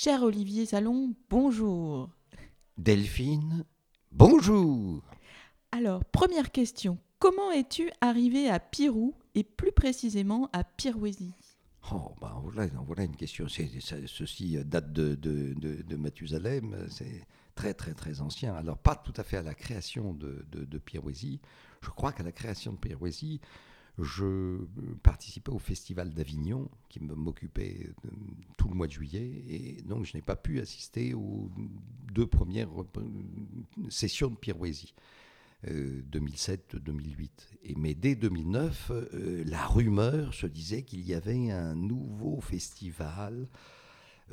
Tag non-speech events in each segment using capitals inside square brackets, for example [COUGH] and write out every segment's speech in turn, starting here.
Cher Olivier Salon, bonjour. Delphine, bonjour. Alors, première question. Comment es-tu arrivé à Pirou et plus précisément à Pirouésie? Oh, bah, voilà, voilà une question. Ceci date de, de, de- de Mathusalem. C'est très, très, très ancien. Alors, pas tout à fait à la création de, de, de Pirouésie. Je crois qu'à la création de Pirouésie, je participais au Festival d'Avignon, qui m'occupait euh, tout le mois de juillet. Et donc, je n'ai pas pu assister aux deux premières euh, sessions de Pirouésie. euh, 2007-2008. Et mais dès 2009, euh, la rumeur se disait qu'il y avait un nouveau festival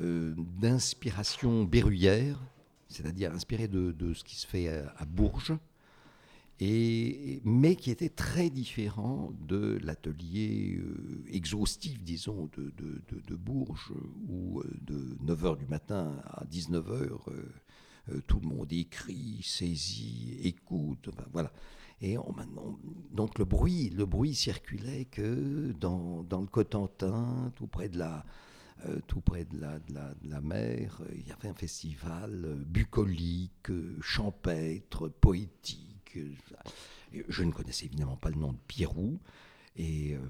euh, d'inspiration berruyère, c'est-à-dire inspiré de, ce qui se fait à Bourges, mais qui était très différent de l'atelier euh, exhaustif, disons, de, Bourges, où euh, de 9h du matin à 19h, euh, tout le monde écrit, saisit, écoute, voilà. Et on, on- donc le bruit, le bruit circulait que dans, le Cotentin, tout près de la, euh, tout près de la, mer, euh, il y avait un festival euh, bucolique, euh, champêtre, poétique. Euh, Je ne connaissais évidemment pas le nom de Pirou. Et, euh,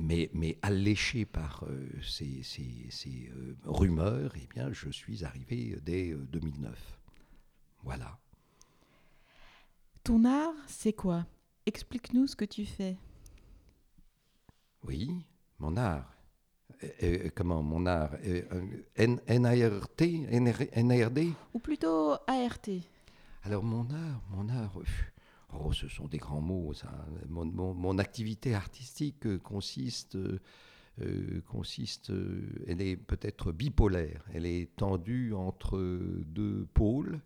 mais, mais alléché par euh, ces, ces- ces, rumeurs, eh bien, je suis arrivé dès euh, 2009. Voilà. Ton art, c'est quoi? Explique-nous ce que tu fais. Oui, mon art. Euh, euh, comment mon art? Euh, NART NR NARD Ou plutôt ART Alors mon art, mon art, oh, ce sont des grands mots. Ça. Mon, activité artistique euh, consiste, euh, euh, consiste, elle est peut-être bipolaire. Elle est tendue entre deux pôles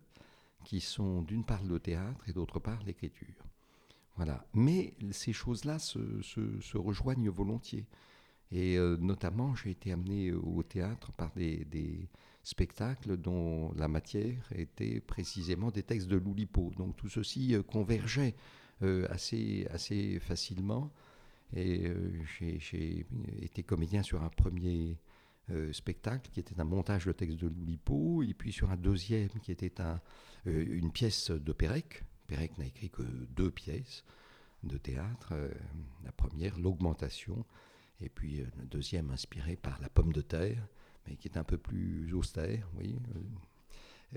qui sont d'une part le théâtre et d'autre part l'écriture. Voilà. Mais ces choses-là se, rejoignent volontiers. Et notamment, j'ai été amené au théâtre par des spectacles dont la matière était précisément des textes de Loulipo. Donc tout ceci euh, convergeait euh, assez, assez facilement. Et euh, j'ai- été comédien sur un premier spectacle qui était un montage de textes de Loulipo, et puis sur un deuxième qui était un, une pièce de Pérec. Pérec n'a écrit que deux pièces de théâtre. la première, L'augmentation, et puis la deuxième inspirée par La pomme de terre, mais qui est un peu plus austère, oui.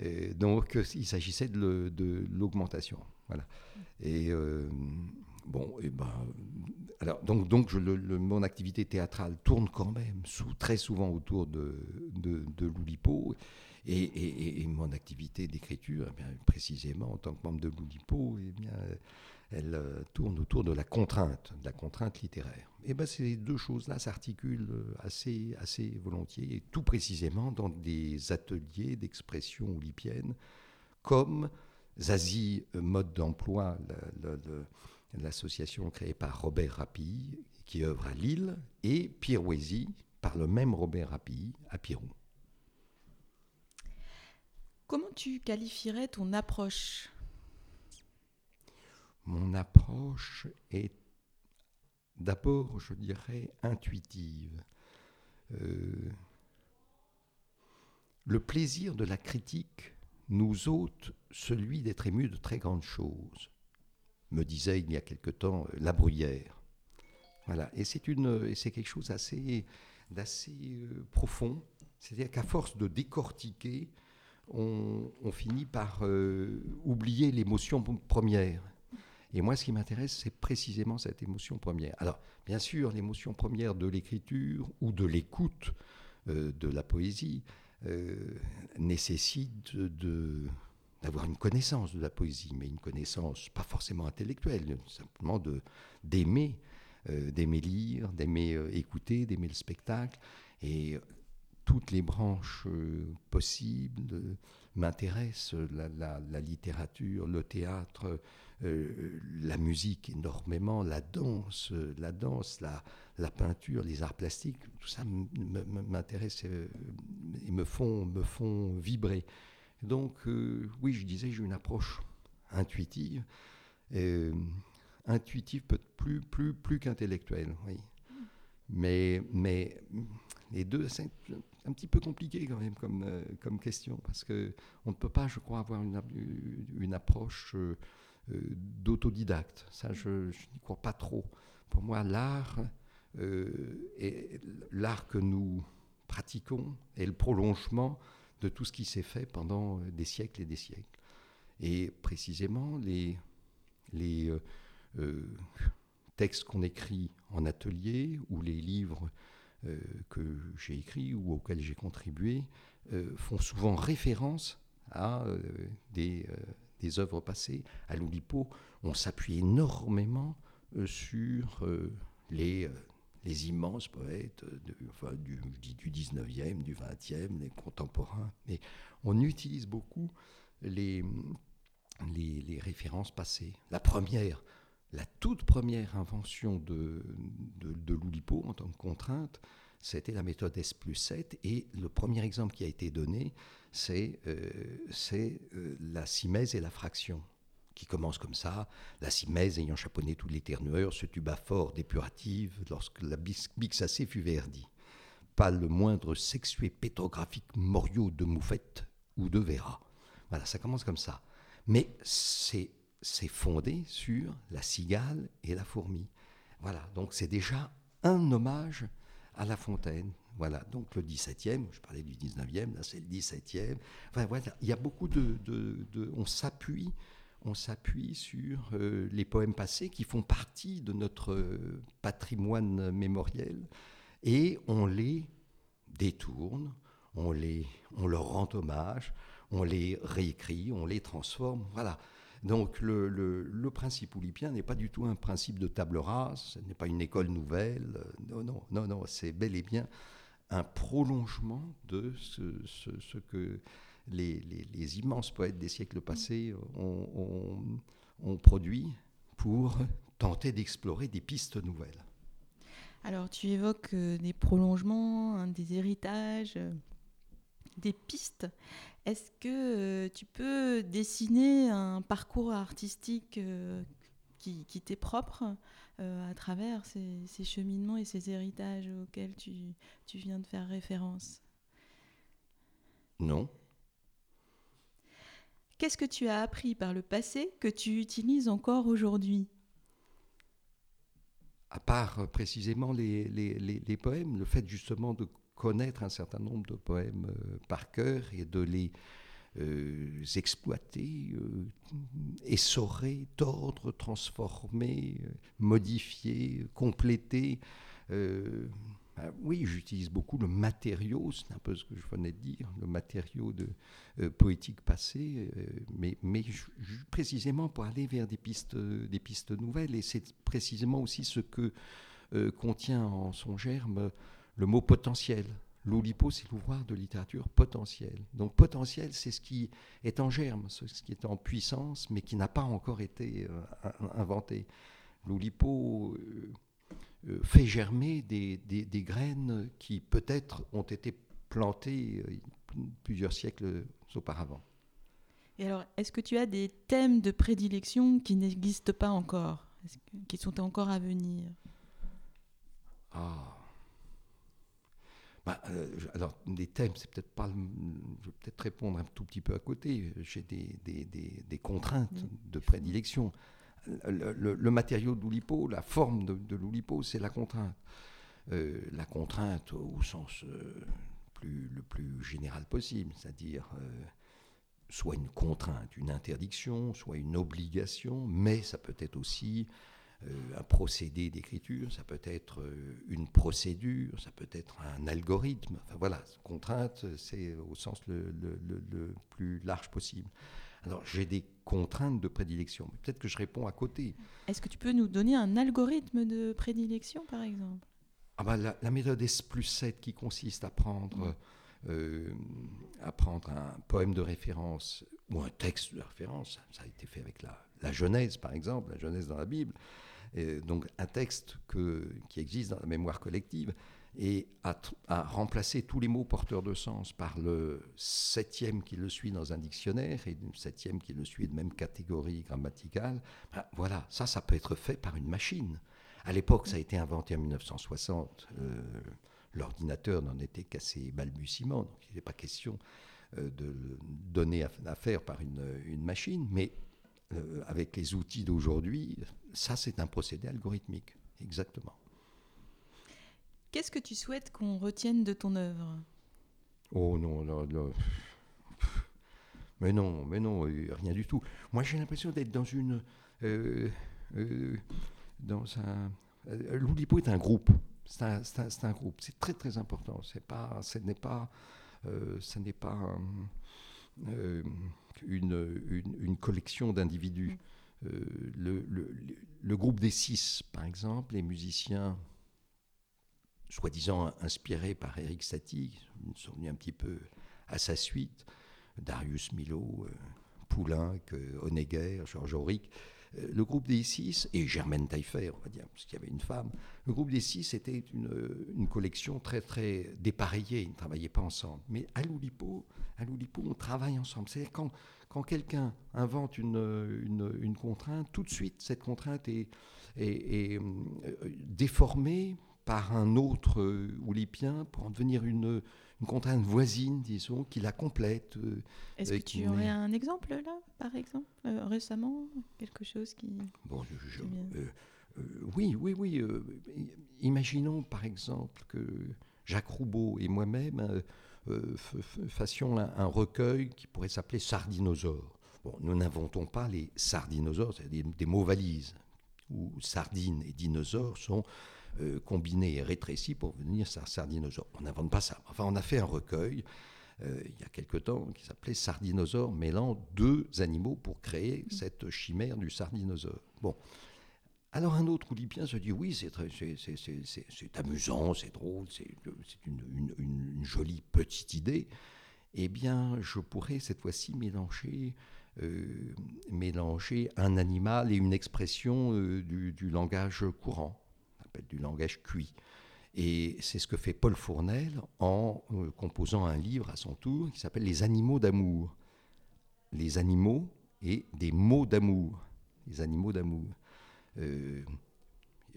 Euh, donc il s'agissait de l'augmentation, voilà. Et euh, bon, et ben, alors donc donc mon activité théâtrale tourne quand même très souvent autour de l'Oulipo. Et, et- et- et mon activité d'écriture, eh précisément en tant que membre de l'Oulipo, eh bien, elle euh, tourne autour de la contrainte, de la contrainte littéraire. Et ben ces deux choses-là s'articulent euh, assez, assez volontiers, et tout précisément dans des ateliers d'expression oulipienne, comme Zazie euh, Mode d'emploi, la- la- la- l'association créée par Robert Rapille, qui œuvre à Lille, et Pirouésie, par le même Robert Rapille, à Pirou. Comment tu qualifierais ton approche? Mon approche est d'abord, je dirais, intuitive. Euh, le plaisir de la critique nous ôte celui d'être ému de très grandes choses, me disait il y a quelque temps euh, La Bruyère. Voilà, et c'est quelque chose assez, d'assez euh, profond. C'est-à-dire qu'à force de décortiquer, on, finit par oublier l'émotion première. Et moi, ce qui m'intéresse, c'est précisément cette émotion première. Alors, bien sûr, l'émotion première de l'écriture ou de l'écoute euh, de la poésie euh, nécessite d'avoir une connaissance de la poésie, mais une connaissance pas forcément intellectuelle, simplement de, d'aimer, euh, d'aimer lire, d'aimer écouter, d'aimer le spectacle. Et toutes les branches possibles m'intéressent, la littérature, le théâtre, euh, la musique énormément, la danse, euh, la danse, la, la peinture, les arts plastiques, tout ça m'intéresse euh, et me font, me font vibrer. Donc oui, je disais, j'ai une approche intuitive, intuitive peut-être plus, plus, plus qu'intellectuelle, oui. Mais, mais les deux, c'est un petit peu compliqué quand même comme, comme question, parce qu'on ne peut pas, je crois, avoir une, une approche d'autodidacte. Ça, je, n'y crois pas trop. Pour moi, l'art, et l'art que nous pratiquons est le prolongement de tout ce qui s'est fait pendant des siècles et des siècles. Et précisément, les, textes qu'on écrit en atelier ou les livres euh, que j'ai écrits ou auxquels j'ai contribué euh, font souvent référence à euh, des, des, œuvres passées. À l'Oulipo, on s'appuie énormément sur les, les immenses poètes de, du, du 19e, du 20e, les contemporains. On utilise beaucoup les, les, références passées. La première, la toute première invention de, de, l'Oulipo en tant que contrainte, c'était la méthode S plus 7. Et le premier exemple qui a été donné, c'est euh, euh, la simèse et la fraction, qui commence comme ça. La simèse ayant chaponné tous les terneurs, ce tuba fort dépurative, lorsque la bixacée fut verdie. Pas le moindre sexué pétrographique morio de moufette ou de vera. Voilà, ça commence comme ça. Mais c'est fondé sur la cigale et la fourmi. Voilà, donc c'est déjà un hommage à La Fontaine. Voilà, donc le 17e, je parlais du 19e, là c'est le 17e. Enfin voilà, il y a beaucoup de. on s'appuie. On s'appuie sur euh, les poèmes passés qui font partie de notre euh, patrimoine mémoriel et on les détourne, on, les, on leur rend hommage, on les réécrit, on les transforme. Voilà. Donc le, principe oulipien n'est pas du tout un principe de table rase, ce n'est pas une école nouvelle, non, non, non, non, c'est bel et bien un prolongement de ce, que les, immenses poètes des siècles passés ont, produit pour tenter d'explorer des pistes nouvelles. Alors tu évoques euh, des prolongements, hein, des héritages, euh, des pistes. Est-ce que euh, tu peux dessiner un parcours artistique euh, qui, t'est propre euh, à travers ces, cheminements et ces héritages auxquels tu, viens de faire référence? Non. Qu'est-ce que tu as appris par le passé que tu utilises encore aujourd'hui? À part précisément les, les, poèmes, le fait justement de connaître un certain nombre de poèmes euh, par cœur et de les euh, exploiter, euh, essorer, tordre, transformer, modifier, compléter. Ah oui, j'utilise beaucoup le matériau, c'est un peu ce que je venais de dire, le matériau de poétique passée, mais, mais précisément pour aller vers des pistes, des pistes nouvelles. Et c'est précisément aussi ce que contient en son germe le mot potentiel. L'Oulipo, c'est l'ouvroir de littérature potentielle. Donc potentiel, c'est ce qui est en germe, ce qui est en puissance, mais qui n'a pas encore été euh, inventé. L'Oulipo euh, euh, fait germer des, graines qui peut-être ont été plantées plusieurs siècles auparavant. Et alors, est-ce que tu as des thèmes de prédilection qui n'existent pas encore, qui sont encore à venir? Ah bah, euh, alors, des thèmes, c'est peut-être pas. je vais peut-être répondre un tout petit peu à côté. J'ai des, des, des, contraintes de prédilection. Le, matériau d'Oulipo, la forme de, l'Oulipo, c'est la contrainte. Euh, la contrainte au sens euh, plus, le plus général possible, c'est-à-dire soit une contrainte, une interdiction, soit une obligation, mais ça peut être aussi un procédé d'écriture, ça peut être euh, une procédure, ça peut être un algorithme. Enfin voilà, contrainte, c'est au sens le, plus large possible. Alors j'ai des contraintes de prédilection, mais peut-être que je réponds à côté. Est-ce que tu peux nous donner un algorithme de prédilection, par exemple? Ah bah, la, méthode S plus 7 qui consiste à prendre, euh, à prendre un poème de référence ou un texte de référence, ça a été fait avec la, la Genèse par exemple, la Genèse dans la Bible, donc un texte qui existe dans la mémoire collective, et à, remplacer tous les mots porteurs de sens par le septième qui le suit dans un dictionnaire et le septième qui le suit de même catégorie grammaticale, ben voilà, ça, ça peut être fait par une machine. À l'époque, ça a été inventé en 1960. Euh, l'ordinateur n'en était qu'à ses balbutiements, donc il n'est pas question euh, de donner à, faire par une, une machine, mais euh, avec les outils d'aujourd'hui, ça c'est un procédé algorithmique, exactement. Qu'est-ce que tu souhaites qu'on retienne de ton œuvre? Oh non, non. Mais non, mais non, euh, rien du tout. Moi j'ai l'impression d'être dans une... Euh, dans un... L'Oulipo est un groupe. C'est un, un, un, groupe. C'est très très important. C'est pas, ce n'est pas, ce n'est pas euh, une, collection d'individus. Euh, le, le, groupe des six, par exemple, les musiciens soi-disant inspirés par Eric Satie, sont venus un petit peu à sa suite, Darius Milo, euh, Poulenc, Honegger, Georges Auric, euh, le groupe des six, et Germaine Taillefer, on va dire, parce qu'il y avait une femme, le groupe des six était une, collection très, très dépareillée, ils ne travaillaient pas ensemble. Mais à Loulipo, à Loulipo on travaille ensemble. C'est-à-dire quand, quand quelqu'un invente une, une, une, contrainte, tout de suite, cette contrainte est, est, est euh, déformée par un autre euh, oulipien pour en devenir une, une contrainte voisine, disons, qui la complète. Euh, Est-ce que tu aurais un exemple là, par exemple, euh, récemment, quelque chose qui. Bon, oui, oui, oui. imaginons par exemple que Jacques Roubaud et moi-même fassions un, recueil qui pourrait s'appeler Sardinosaure. Bon, nous n'inventons pas les sardinosaures, c'est-à-dire des mots valises, où sardines et dinosaures sont euh, combiné et rétréci pour venir Sardinosaure. On n'invente pas ça. Enfin, on a fait un recueil euh, il y a quelque temps qui s'appelait Sardinosaure mêlant deux animaux pour créer mm. cette chimère du sardinosaure. Bon. Alors un autre oulipien se dit oui, c'est amusant, c'est drôle, c'est une, une, jolie petite idée. Eh bien, je pourrais cette fois-ci mélanger, euh, mélanger un animal et une expression du, du langage courant du langage cuit. Et c'est ce que fait Paul Fournel en euh, composant un livre à son tour qui s'appelle Les animaux d'amour. Les animaux et des mots d'amour. Les animaux d'amour. Euh,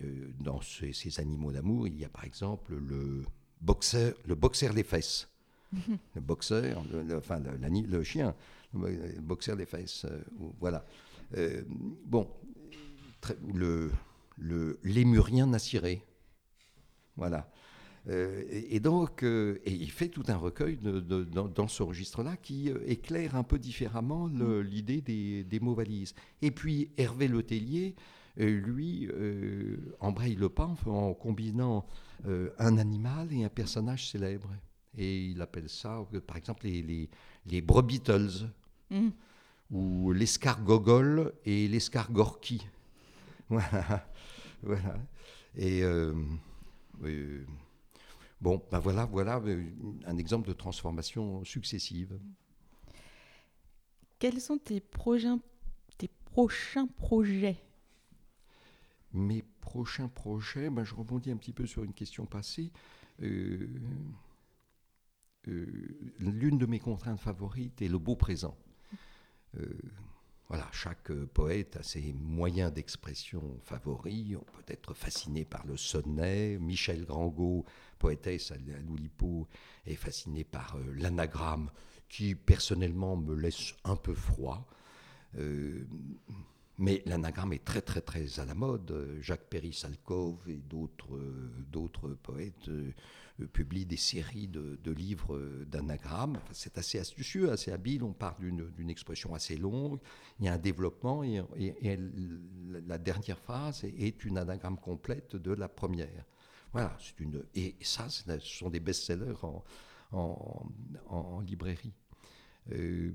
euh, dans ces, animaux d'amour, il y a par exemple le boxeur, le boxeur des fesses. [LAUGHS] le boxeur, le, enfin le, chien, le boxeur des fesses. voilà. bon, le, le lémurien naciré. Voilà. Euh, et, donc, euh, et il fait tout un recueil dans, ce registre-là qui euh, éclaire un peu différemment mm. l'idée des, mots valises. Et puis Hervé Letellier, lui, embraye le pas en combinant un animal et un personnage célèbre. Et il appelle ça, par exemple, les, les, mm. ou l'escargogol et l'escargorki. [LAUGHS] Voilà. [LAUGHS] voilà. Et euh, bon, ben voilà, voilà euh, un exemple de transformation successive. Quels sont tes, projets, tes prochains projets? Mes prochains projets, ben je rebondis un petit peu sur une question passée. Euh, l'une de mes contraintes favorites est le beau présent. Voilà, chaque euh, poète a ses moyens d'expression favoris. On peut être fasciné par le sonnet. Michel Grangot, poétesse à l'Oulipo, est fasciné par euh, l'anagramme, qui personnellement me laisse un peu froid. Euh, mais l'anagramme est très très très à la mode. Jacques Perry-Salkov et d'autres poètes publie des séries de, livres euh, d'anagrammes. c'est assez astucieux, assez habile. On part d'une expression assez longue. Il y a un développement et, la dernière phrase est, une anagramme complète de la première. Voilà, une, et ça, ce sont des best-sellers en, en, librairie. Euh,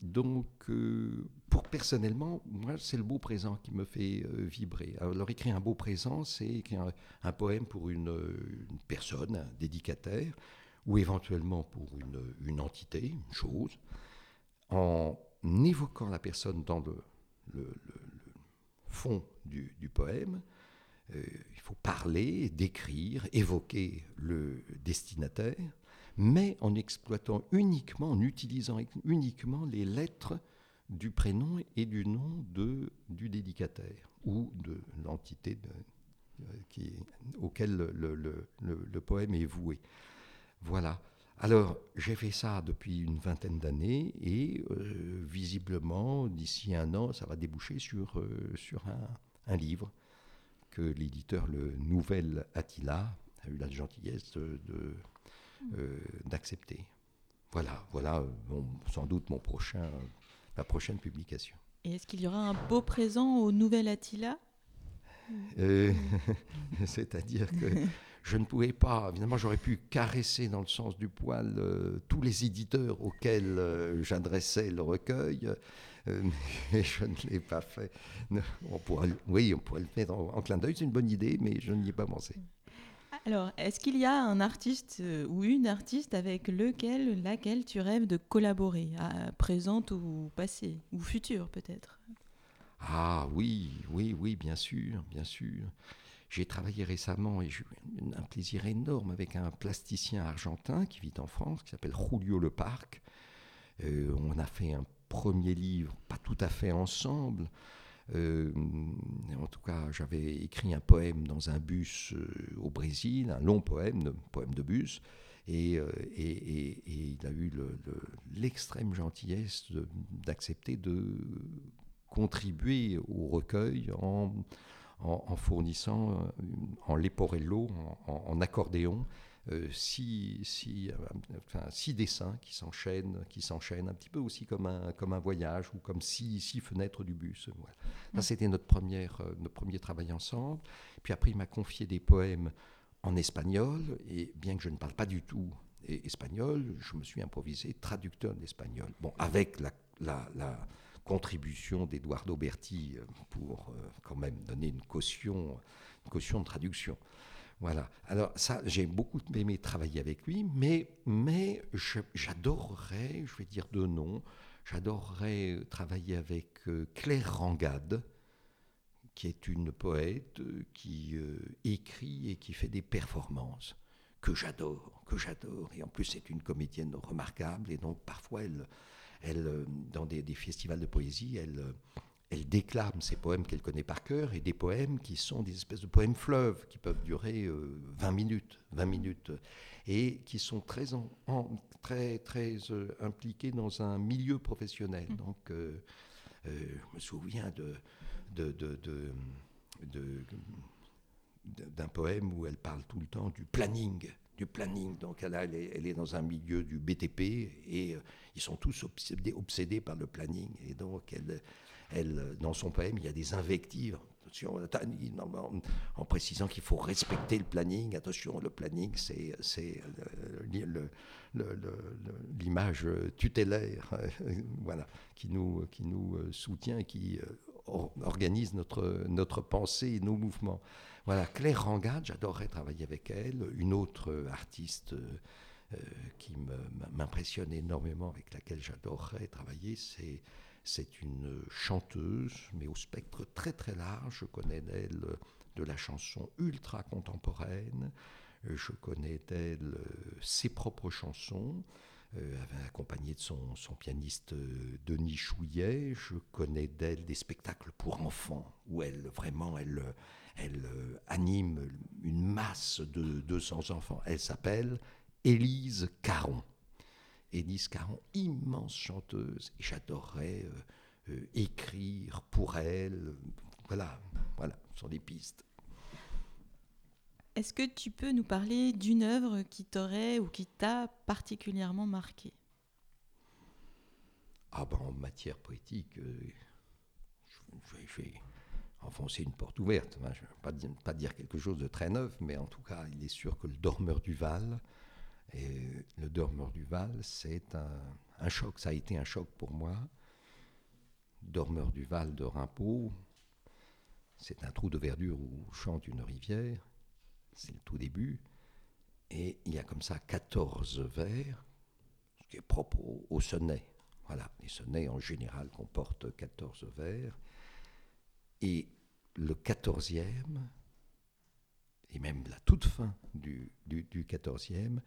donc, euh, pour personnellement, moi, c'est le beau présent qui me fait euh, vibrer. Alors, écrire un beau présent, c'est écrire un, poème pour une, personne, un dédicataire, ou éventuellement pour une, entité, une chose, en évoquant la personne dans le, fond du, poème. Euh, il faut parler, décrire, évoquer le destinataire mais en exploitant uniquement, en utilisant uniquement les lettres du prénom et du nom de, du dédicataire ou de l'entité qui, auquel le, poème est voué. Voilà. Alors, j'ai fait ça depuis une vingtaine d'années et visiblement, d'ici un an, ça va déboucher sur, sur un, un livre que l'éditeur, le Nouvel Attila, a eu la gentillesse de, d'accepter. Voilà, voilà sans doute mon prochain, ma prochaine publication. Et est-ce qu'il y aura un beau présent au Nouvel Attila? Euh, [LAUGHS] C'est-à-dire que je ne pouvais pas, évidemment, j'aurais pu caresser dans le sens du poil euh, tous les éditeurs auxquels euh, j'adressais le recueil, mais je ne l'ai pas fait. On pourrait, oui, on pourrait le mettre en clin d'œil, c'est une bonne idée, mais je n'y ai pas pensé. Alors, est-ce qu'il y a un artiste euh, ou une artiste avec lequel, laquelle tu rêves de collaborer, à présente ou passé, ou futur peut-être? Ah oui, oui, oui, bien sûr, bien sûr. J'ai travaillé récemment et j'ai eu un plaisir énorme avec un plasticien argentin qui vit en France, qui s'appelle Julio Leparc. Euh, on a fait un premier livre, pas tout à fait ensemble, euh, en tout cas, j'avais écrit un poème dans un bus euh, au Brésil, un long poème, un poème de bus. Euh, et, et, il a eu l'extrême gentillesse d'accepter de, contribuer au recueil en, fournissant en leporello, en accordéon, euh, six, euh, dessins qui s'enchaînent, qui s'enchaînent un petit peu aussi comme un, comme un voyage ou comme six, six fenêtres du bus. Voilà. Ça, mm. c'était notre, première, euh, notre premier travail ensemble. Puis après, il m'a confié des poèmes en espagnol, et bien que je ne parle pas du tout espagnol, je me suis improvisé traducteur d'espagnol. Bon, avec la, la, contribution d'Eduardo Berti pour quand même donner une caution, une caution de traduction. Voilà. Alors ça, j'ai beaucoup aimé travailler avec lui, mais, mais j'adorerais, je vais dire deux noms, j'adorerais travailler avec euh, Claire Rangade, qui est une poète euh, qui euh, écrit et qui fait des performances que j'adore, que j'adore. Et en plus, c'est une comédienne remarquable, et donc parfois, elle, elle dans des, des festivals de poésie, elle elle déclame ces poèmes qu'elle connaît par cœur et des poèmes qui sont des espèces de poèmes fleuves qui peuvent durer 20 euh, minutes, 20 minutes et qui sont très, très, très euh, impliqués dans un milieu professionnel. Mmh. Donc, euh, je me souviens de, d'un poème où elle parle tout le temps du planning du planning. Donc elle, elle, est, elle, est, dans un milieu du BTP et ils sont tous obsédés, obsédés, par le planning. Et donc elle, elle, dans son poème, il y a des invectives. en, précisant qu'il faut respecter le planning. Attention, le planning, c'est l'image tutélaire [LAUGHS] voilà, qui, nous, qui nous soutient, qui euh, organise notre, notre pensée et nos mouvements. Voilà, Claire Rangade, j'adorerais travailler avec elle. Une autre artiste euh, qui m'impressionne énormément, avec laquelle j'adorerais travailler, c'est c'est une chanteuse, mais au spectre très très large. Je connais d'elle de la chanson ultra contemporaine. Je connais d'elle ses propres chansons, euh, accompagnée de son, pianiste euh, Denis Chouillet. Je connais d'elle des spectacles pour enfants où elle vraiment elle, euh, anime une masse de 200 enfants. Elle s'appelle Élise Caron. Élise Caron, immense chanteuse, et j'adorerais euh, euh, écrire pour elle. Voilà, voilà, ce sont des pistes. Est-ce que tu peux nous parler d'une œuvre qui t'aurait ou qui t'a particulièrement marqué? Ah ben en matière poétique, euh, je, vais, enfoncer une porte ouverte. je ne vais pas dire, pas dire quelque chose de très neuf, mais en tout cas, il est sûr que le Dormeur du Val, le dormeur du Val, c'est un, choc, ça a été un choc pour moi. Dormeur du Val de Rimbaud, c'est un trou de verdure où chante une rivière, c'est le tout début, et il y a comme ça 14 vers, ce qui est propre au, sonnet. Voilà, les sonnets en général comportent 14 vers, et le 14e, et même la toute fin du, du, du 14e,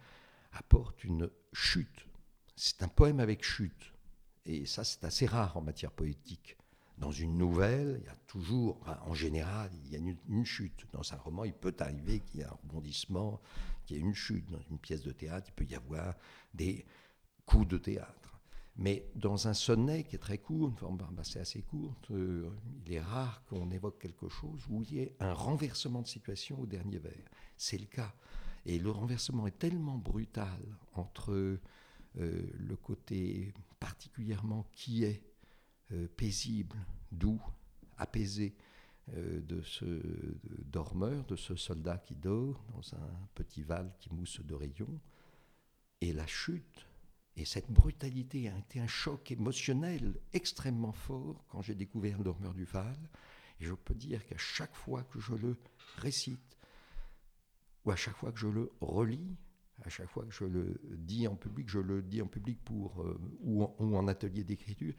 apporte une chute. C'est un poème avec chute. Et ça, c'est assez rare en matière poétique dans une nouvelle, il y a toujours, en général, il y a une, chute. Dans un roman, il peut arriver qu'il y ait un rebondissement, qu'il y ait une chute. Dans une pièce de théâtre, il peut y avoir des coups de théâtre. Mais dans un sonnet qui est très court, une forme c'est assez courte, euh, il est rare qu'on évoque quelque chose où il y ait un renversement de situation au dernier vers. C'est le cas. Et le renversement est tellement brutal entre euh, le côté particulièrement qui est euh, paisible, doux, apaisé euh, de ce dormeur, de ce soldat qui dort dans un petit val qui mousse de rayons, et la chute. Et cette brutalité a été un choc émotionnel extrêmement fort quand j'ai découvert le dormeur du Val. Et je peux dire qu'à chaque fois que je le récite, ou à chaque fois que je le relis, à chaque fois que je le dis en public, je le dis en public pour, euh, ou en atelier d'écriture,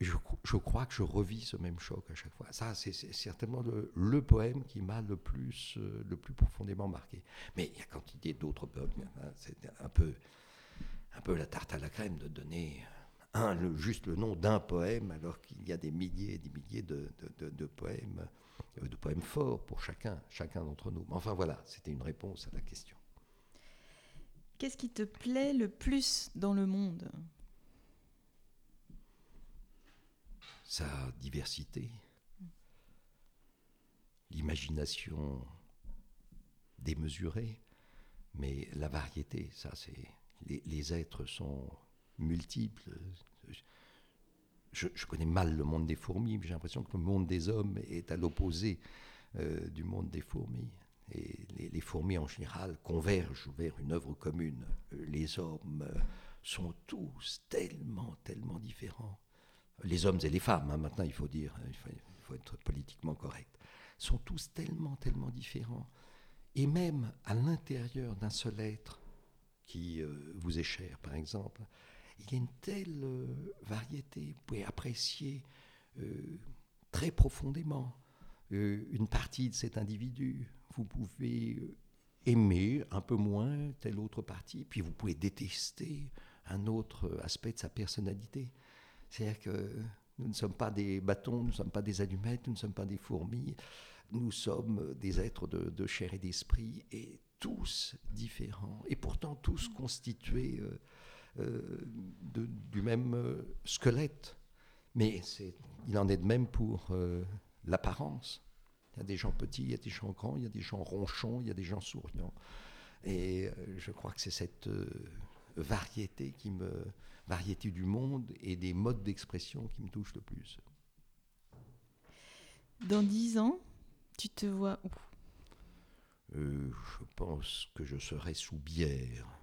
je, crois que je revis ce même choc à chaque fois. Ça, c'est certainement le, poème qui m'a le plus, euh, le plus profondément marqué. Mais il y a quantité d'autres poèmes. C'est un peu, un peu la tarte à la crème de donner un, juste le nom d'un poème, alors qu'il y a des milliers et des milliers de, poèmes, de poèmes forts pour chacun, chacun d'entre nous. enfin voilà, c'était une réponse à la question. Qu'est-ce qui te plaît le plus dans le monde? Sa diversité, l'imagination démesurée, mais la variété, ça c'est... Les, êtres sont multiples. Je, connais mal le monde des fourmis, mais j'ai l'impression que le monde des hommes est à l'opposé euh, du monde des fourmis. Et les, fourmis en général convergent vers une œuvre commune. Les hommes sont tous tellement, tellement différents les hommes et les femmes, hein, maintenant il faut dire, il faut, être politiquement correct, sont tous tellement, tellement différents. Et même à l'intérieur d'un seul être qui euh, vous est cher, par exemple, il y a une telle euh, variété. Vous pouvez apprécier euh, très profondément une partie de cet individu. Vous pouvez aimer un peu moins telle autre partie, puis vous pouvez détester un autre aspect de sa personnalité. C'est-à-dire que nous ne sommes pas des bâtons, nous ne sommes pas des allumettes, nous ne sommes pas des fourmis, nous sommes des êtres de, chair et d'esprit, et tous différents, et pourtant tous constitués euh, euh, du même euh, squelette. Mais il en est de même pour l'apparence. Il y a des gens petits, il y a des gens grands, il y a des gens ronchons, il y a des gens souriants. Et je crois que c'est cette variété qui me, variété du monde et des modes d'expression qui me touchent le plus. Dans dix ans, tu te vois où? Euh, Je pense que je serai sous bière.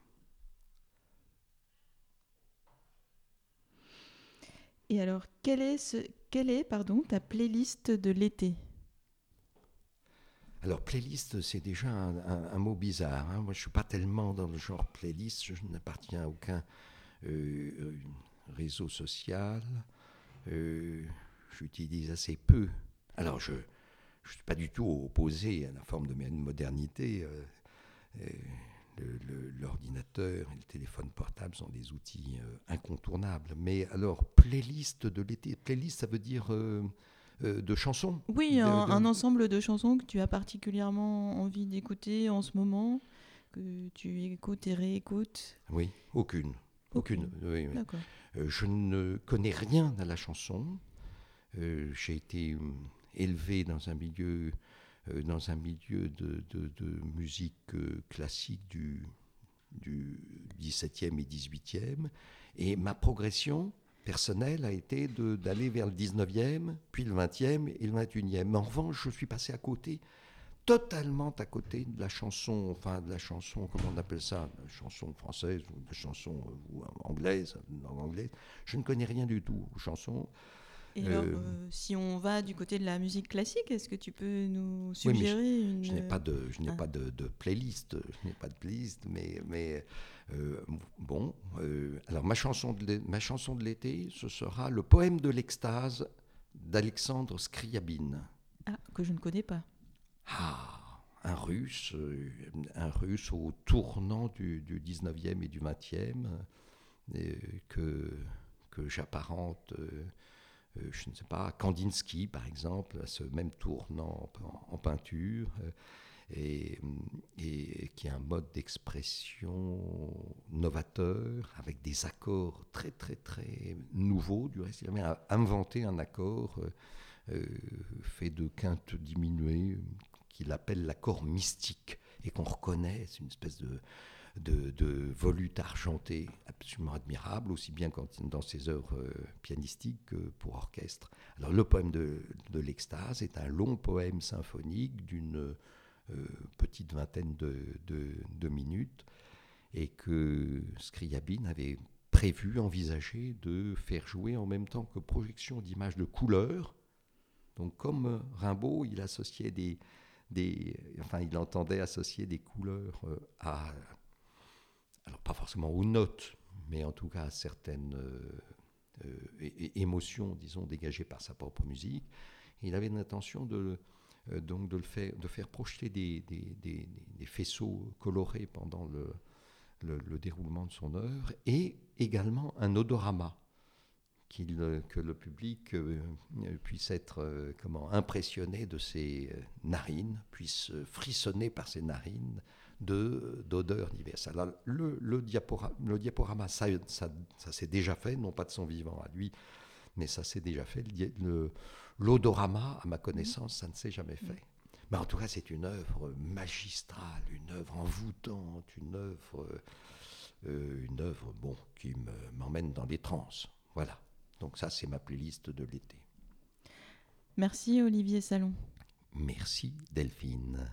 Et alors, quelle est, ta playlist de l'été? Alors, playlist, c'est déjà un, mot bizarre. Hein. Moi, je ne suis pas tellement dans le genre playlist, je n'appartiens à aucun euh, euh, réseau social. Euh, j'utilise assez peu. Alors, je ne suis pas du tout opposé à la forme de modernité. L'ordinateur et le téléphone portable sont des outils incontournables. Mais alors, playlist de l'été, playlist, ça veut dire de chansons? Oui, un, ensemble de chansons que tu as particulièrement envie d'écouter en ce moment, que tu écoutes et réécoutes? Oui, aucune. Aucune. Oui, euh, je ne connais rien à la chanson. Euh, j'ai été euh, élevé dans un milieu, dans un milieu de, musique classique du, du 17e et 18e. Et ma progression personnelle a été d'aller vers le 19e, puis le 20e et le 21e. Mais en revanche, je suis passé à côté totalement à côté de la chanson, enfin de la chanson, comment on appelle ça, la chanson française ou la chanson euh, anglaise, langue anglaise. Je ne connais rien du tout aux chansons. Et alors, euh, euh, si on va du côté de la musique classique, est-ce que tu peux nous suggérer une... Je n'ai pas de, je n'ai ah. pas de, playlist, je n'ai pas de playlist, mais, mais bon. alors ma chanson de ma chanson de l'été, ce sera le poème de l'extase d'Alexandre Scriabine. Ah, que je ne connais pas. Ah, un russe, euh, un russe au tournant du, du 19e et du 20e, euh, que, que j'apparente je ne sais pas, Kandinsky par exemple, ce même tournant en, peinture et, qui est un mode d'expression novateur, avec des accords très très très nouveaux. Du reste, il a inventé un accord euh, euh, fait de quintes diminuées qu'il appelle l'accord mystique et qu'on reconnaît, c'est une espèce de, de, volute argentée absolument admirable, aussi bien dans ses œuvres euh, pianistiques que pour orchestre. Alors le poème de, l'extase est un long poème symphonique d'une euh, petite vingtaine de, minutes, et que Scriabine avait prévu, envisagé de faire jouer en même temps que projection d'images de couleurs. Donc comme Rimbaud, il associait des, des, enfin, il entendait associer des couleurs euh, à, alors pas forcément aux notes, mais en tout cas à certaines euh, émotions, disons, dégagées par sa propre musique. il avait l'intention de, euh, donc de, le faire, de faire projeter des, faisceaux colorés pendant le, le, déroulement de son œuvre, et également un odorama, euh, que le public euh, puisse être comment, impressionné de ses narines, puisse frissonner par ses narines d'odeurs diverses. Alors, le, le, diaporama, le diaporama, ça, ça, ça s'est déjà fait, non pas de son vivant à lui, mais ça s'est déjà fait. Le, L'odorama, à ma connaissance, ça ne s'est jamais fait. Mais en tout cas, c'est une œuvre magistrale, une œuvre envoûtante, une œuvre, euh, une œuvre bon, qui m'emmène dans les trans. Voilà. Donc ça, c'est ma playlist de l'été. Merci Olivier Salon. Merci Delphine.